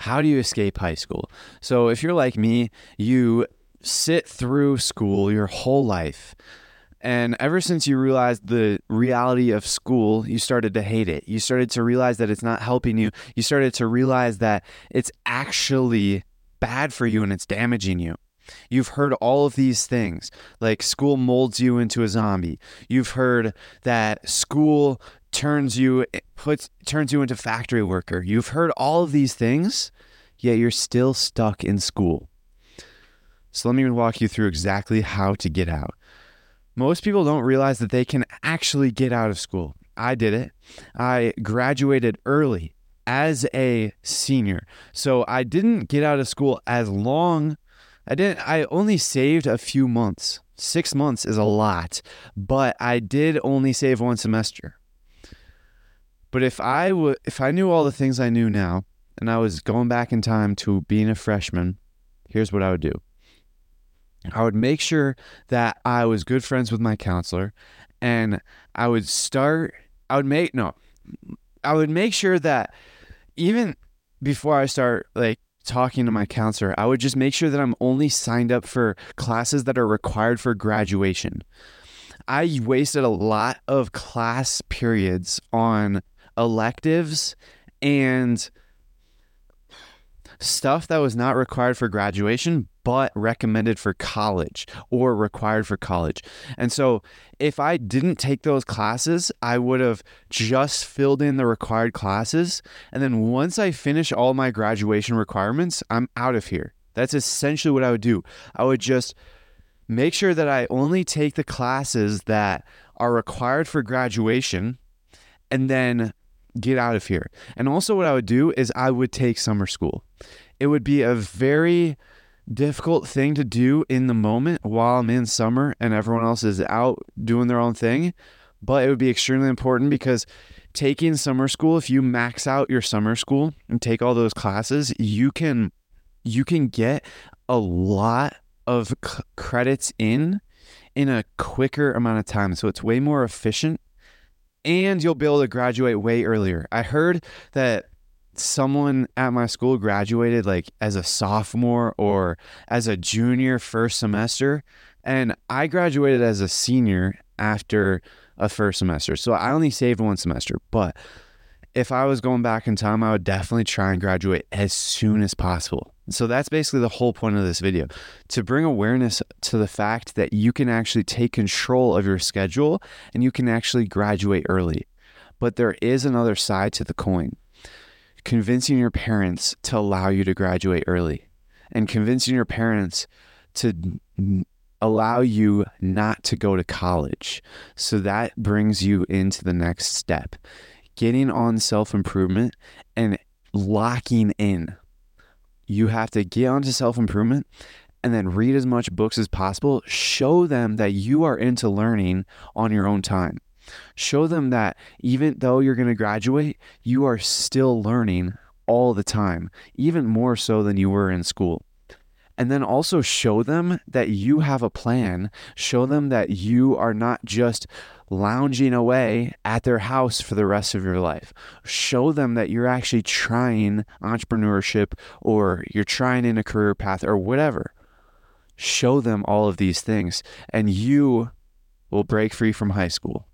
How do you escape high school? So, if you're like me, you sit through school your whole life. And ever since you realized the reality of school, you started to hate it. You started to realize that it's not helping you. You started to realize that it's actually bad for you and it's damaging you. You've heard all of these things, like school molds you into a zombie. You've heard that school turns you puts turns you into factory worker. You've heard all of these things, yet you're still stuck in school. So let me walk you through exactly how to get out. Most people don't realize that they can actually get out of school. I did it. I graduated early as a senior. So I didn't get out of school as long. I didn't I only saved a few months. 6 months is a lot, but I did only save one semester. But if I would if I knew all the things I knew now and I was going back in time to being a freshman, here's what I would do. I would make sure that I was good friends with my counselor and I would start I would make no I would make sure that even before I start like talking to my counselor, I would just make sure that I'm only signed up for classes that are required for graduation. I wasted a lot of class periods on electives and stuff that was not required for graduation but recommended for college or required for college. And so if I didn't take those classes, I would have just filled in the required classes. And then once I finish all my graduation requirements, I'm out of here. That's essentially what I would do. I would just make sure that I only take the classes that are required for graduation and then get out of here. And also, what I would do is I would take summer school. It would be a very difficult thing to do in the moment while I'm in summer and everyone else is out doing their own thing. But it would be extremely important because taking summer school, if you max out your summer school and take all those classes, you can you can get a lot of c- credits in in a quicker amount of time. So it's way more efficient and you'll be able to graduate way earlier. I heard that someone at my school graduated like as a sophomore or as a junior first semester and I graduated as a senior after a first semester. So I only saved one semester, but if I was going back in time, I would definitely try and graduate as soon as possible. So that's basically the whole point of this video to bring awareness to the fact that you can actually take control of your schedule and you can actually graduate early. But there is another side to the coin convincing your parents to allow you to graduate early and convincing your parents to allow you not to go to college. So that brings you into the next step getting on self improvement and locking in. You have to get onto self improvement and then read as much books as possible. Show them that you are into learning on your own time. Show them that even though you're going to graduate, you are still learning all the time, even more so than you were in school. And then also show them that you have a plan. Show them that you are not just lounging away at their house for the rest of your life. Show them that you're actually trying entrepreneurship or you're trying in a career path or whatever. Show them all of these things, and you will break free from high school.